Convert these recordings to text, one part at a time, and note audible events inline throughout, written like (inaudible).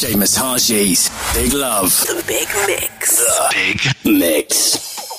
Seamus Haji's Big Love. The Big Mix. The Big Mix.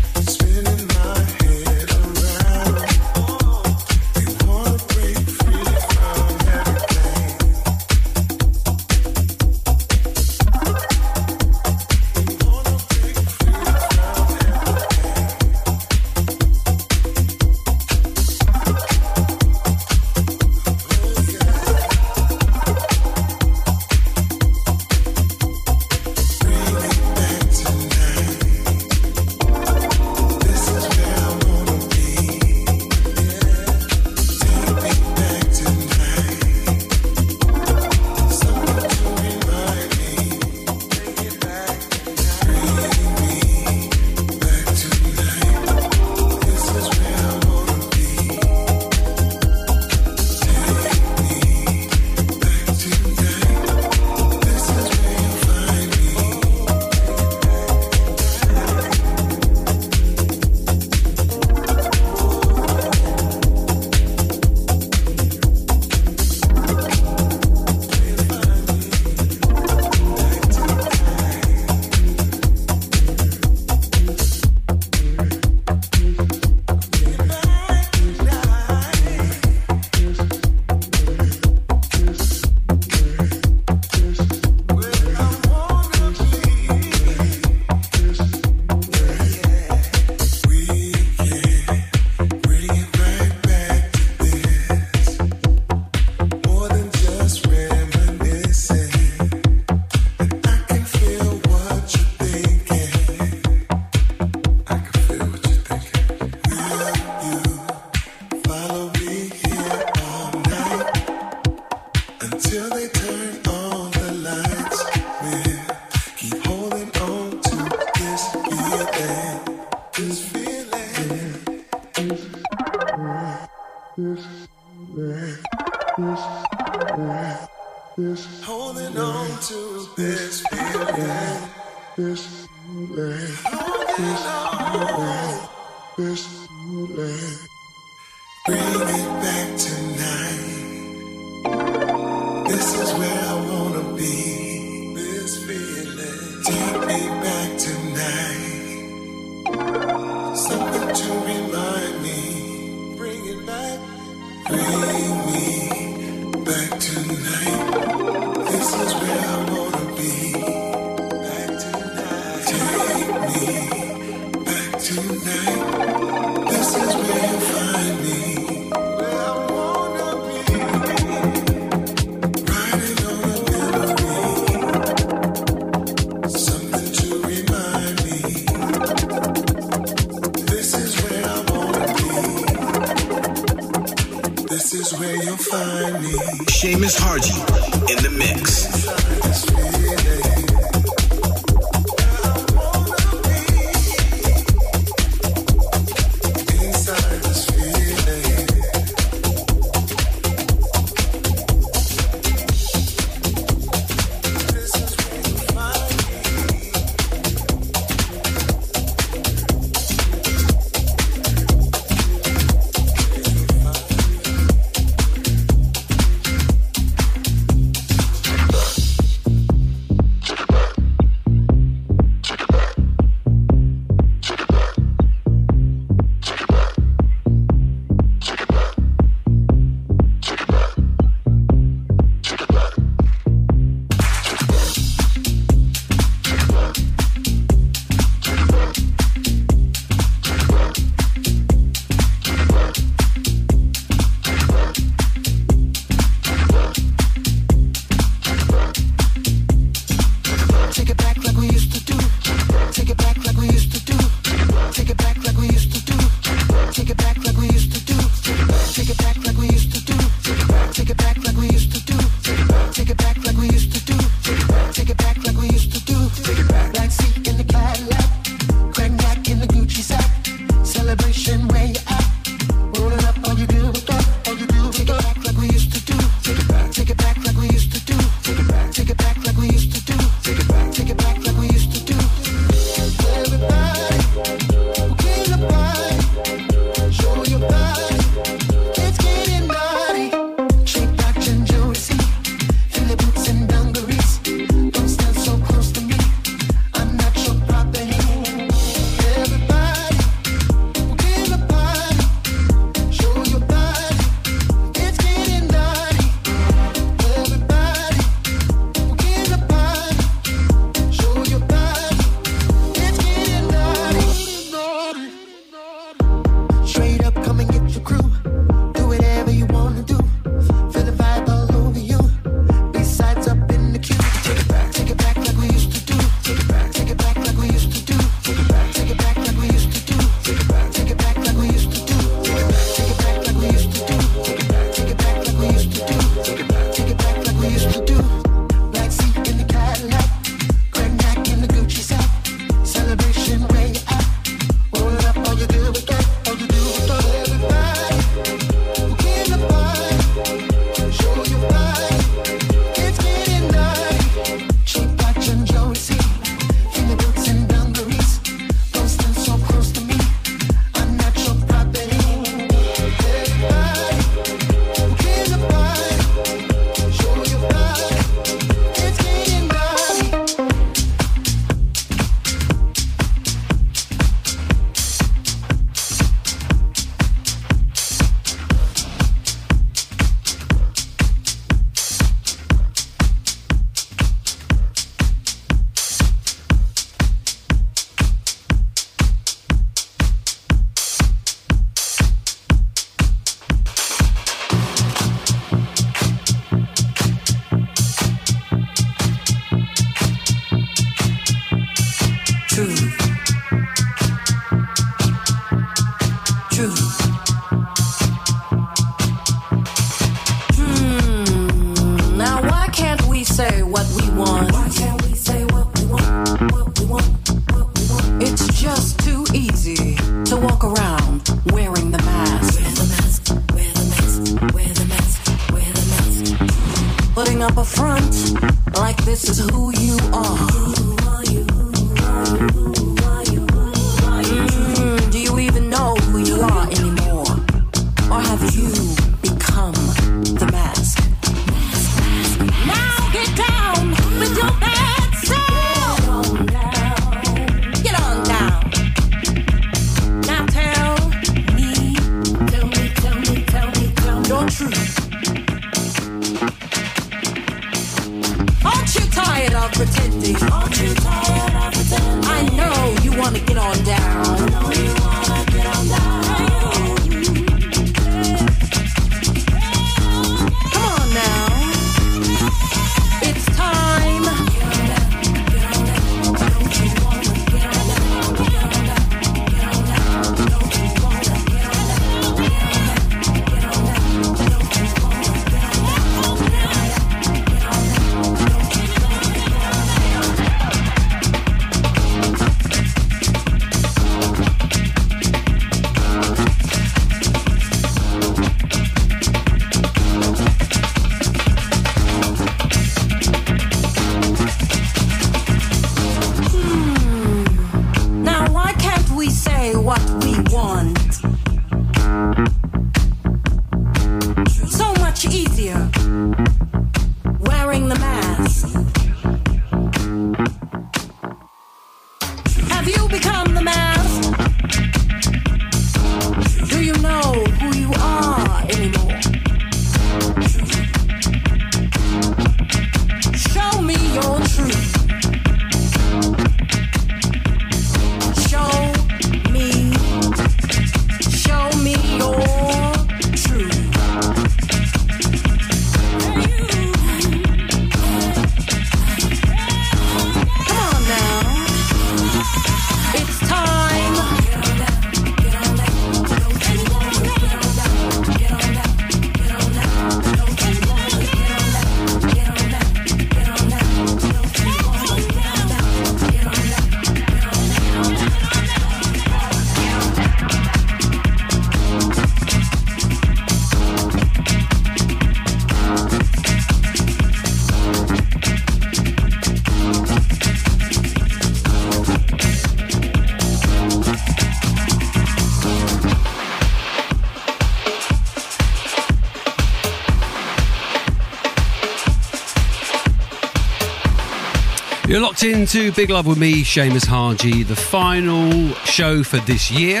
Into Big Love with me, Seamus Haji, the final show for this year.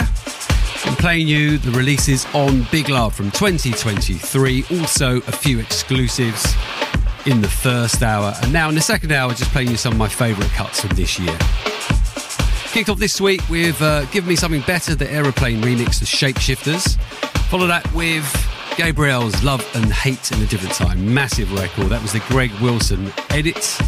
I'm playing you the releases on Big Love from 2023, also a few exclusives in the first hour, and now in the second hour, just playing you some of my favourite cuts from this year. Kicked off this week with uh, Give Me Something Better, the Aeroplane remix, The Shapeshifters. Follow that with Gabriels Love and Hate in a Different Time, massive record. That was the Greg Wilson edit.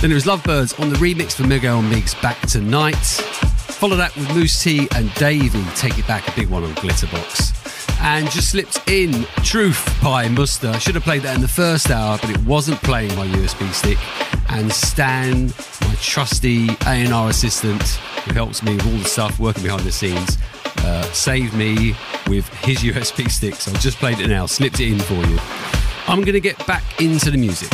Then it was Lovebirds on the remix for Miguel Migs Back Tonight. Follow that with Mousse T and Davey, Take It Back, a big one on Glitterbox. And just slipped in Truth by Musta. I should have played that in the first hour, but it wasn't playing my USB stick. And Stan, my trusty A&R assistant, who helps me with all the stuff working behind the scenes, uh, saved me with his (laughs) USB stick. So I just played it now, slipped it in for you. I'm going to get back into the music.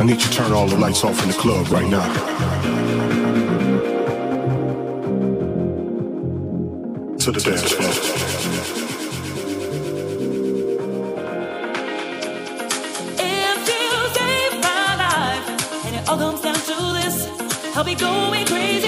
I need you to turn all the lights off in the club right now. To the dance floor. If you save my life and it all comes down to this, I'll be going crazy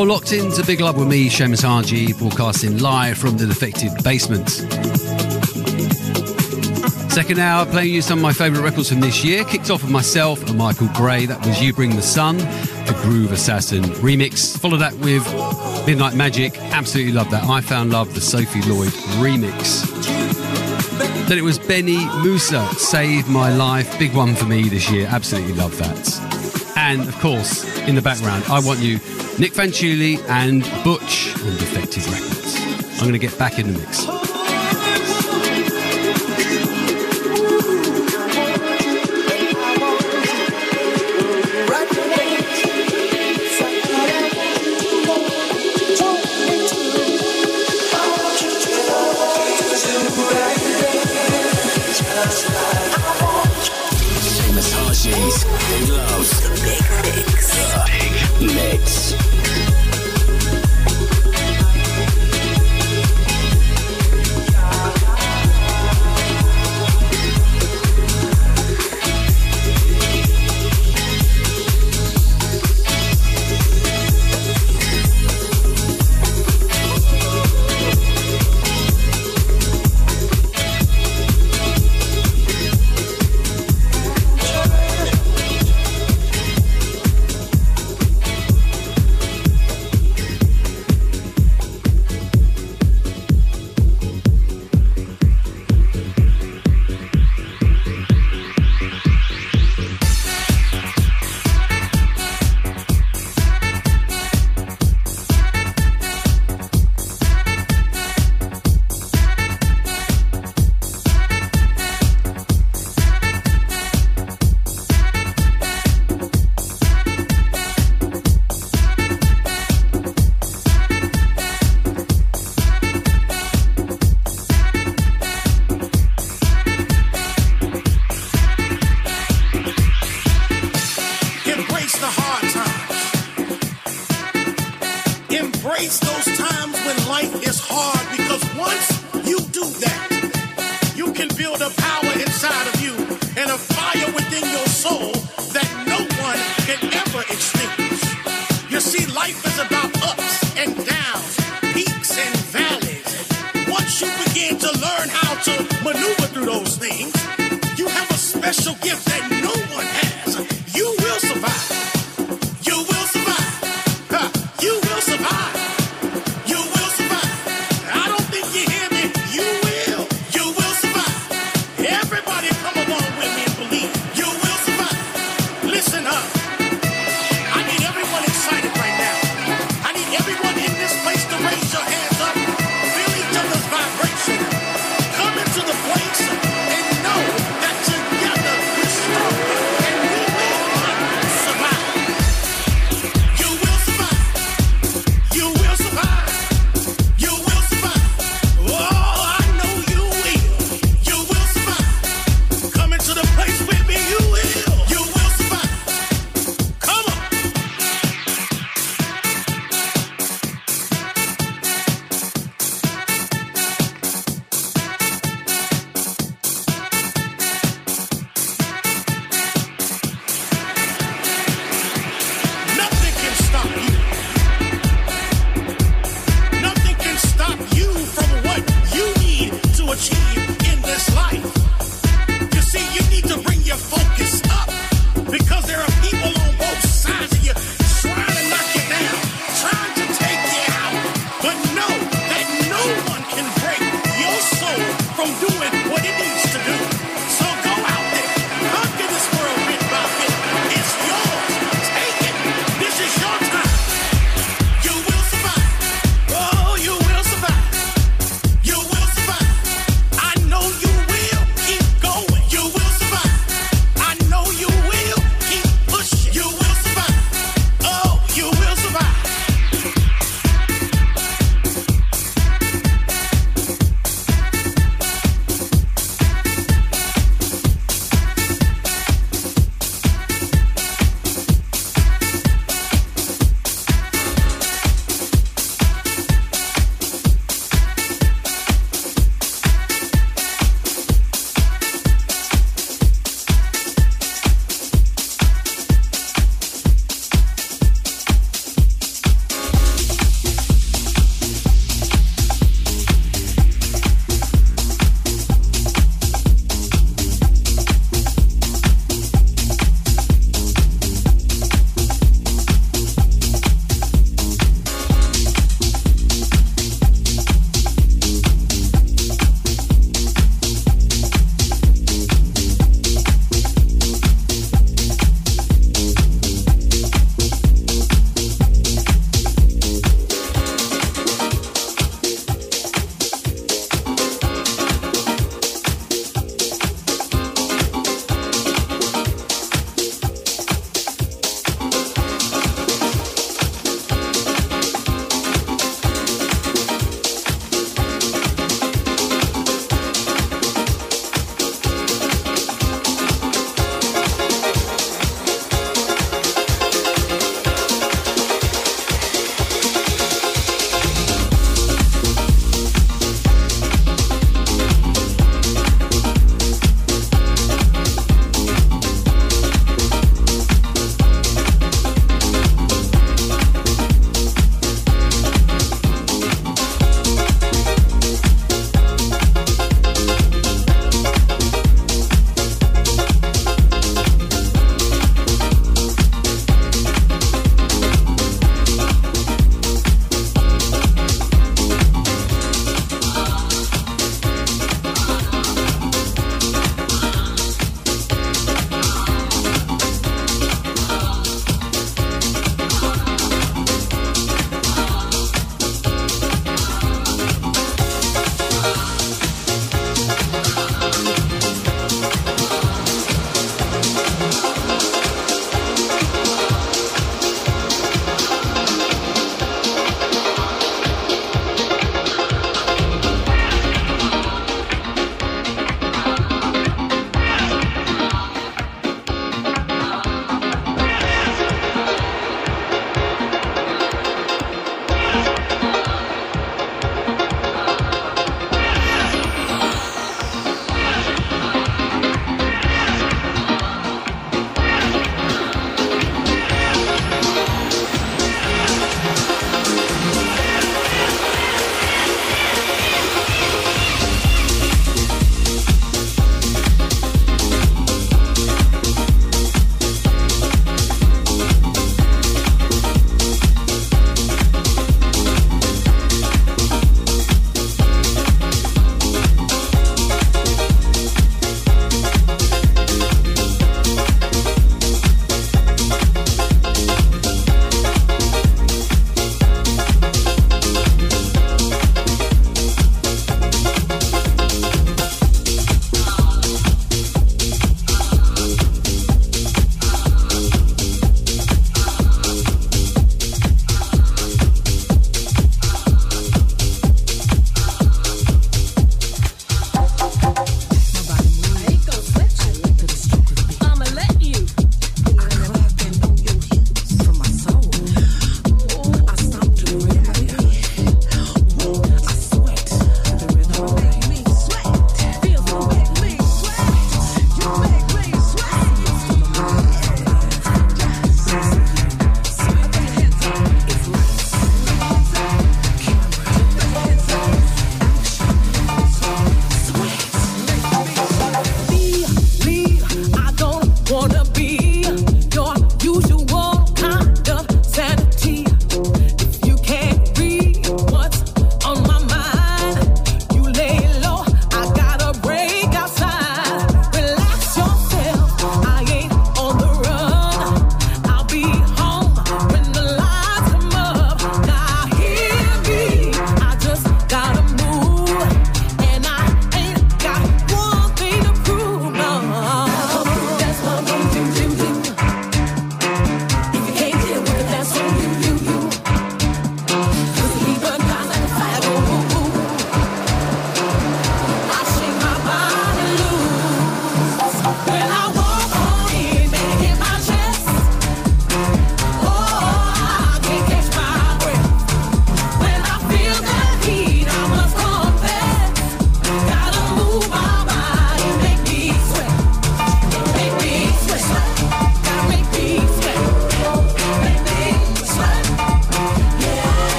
You're locked into Big Love with me, Seamus Haji, broadcasting live from the Defected Basement. Second hour, playing you some of my favourite records from this year. Kicked off with myself and Michael Gray. That was You Bring the Sun, the Groove Assassin remix. Followed that with Midnight Magic. Absolutely love that. I Found Love, the Sophie Lloyd remix. Then it was Benny Musa, Save My Life. Big one for me this year. Absolutely love that. And of course, in the background, I want you, Nic Fanciulli and Butch on Defected Records. I'm going to get back in the mix.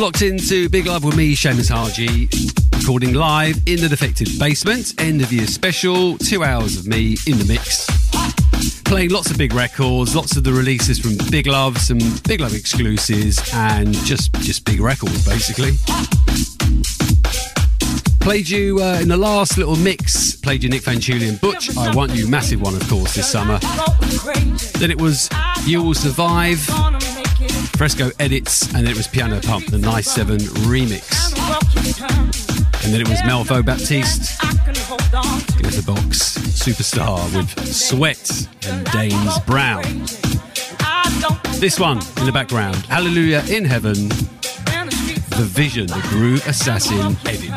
locked into Big Love with me, Seamus Haji, recording live in the Defected Basement, end of year special, two hours of me in the mix. Playing lots of big records, lots of the releases from Big Love, some Big Love exclusives, and just, just big records basically. Played you uh, in the last little mix, played you Nick Van and Butch, I Want You, massive one of course this summer. Then it was You Will Survive. Fresco edits, and then it was Piano Pump, the Nice 7 remix. And then it was Melvo Baptiste. Get the box. Superstar with Sweat and Danes Brown. This one in the background, Hallelujah in Heaven, The Vision, the Groove Assassin edit.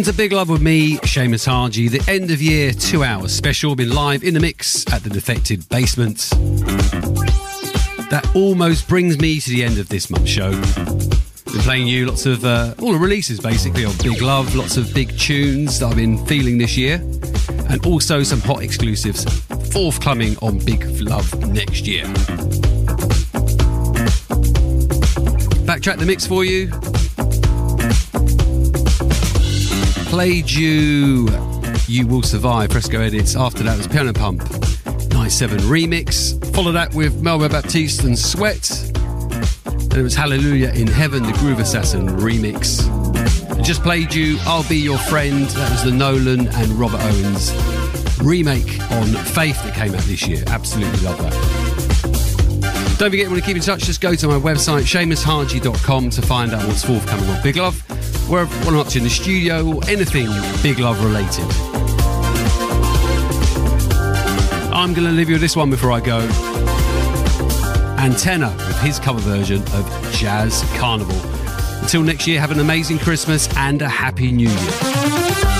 Into to Big Love with me, Seamus Haji. The end of year two hours special, been live in the mix at the Defected Basement. That almost brings me to the end of this month's show. Been playing you lots of uh, all the releases basically on Big Love, lots of big tunes that I've been feeling this year, and also some hot exclusives forthcoming on Big Love next year. Backtrack the mix for you. Played you You Will Survive, Fresco Edits. After that was Piano Pump, Night 7 remix. Followed that with Melvo Baptiste and Sweat. And it was Hallelujah in Heaven, the Groove Assassin remix. I just played you I'll Be Your Friend. That was the Nolan and Robert Owens remake on Faith that came out this year. Absolutely love that. Don't forget, want to keep in touch, just go to my website, seamushaji.com to find out what's forthcoming on Big Love, I'm up in the studio, or anything Big Love related. I'm going to leave you with this one before I go. Antenna with his cover version of Jazz Carnival. Until next year, have an amazing Christmas and a Happy New Year.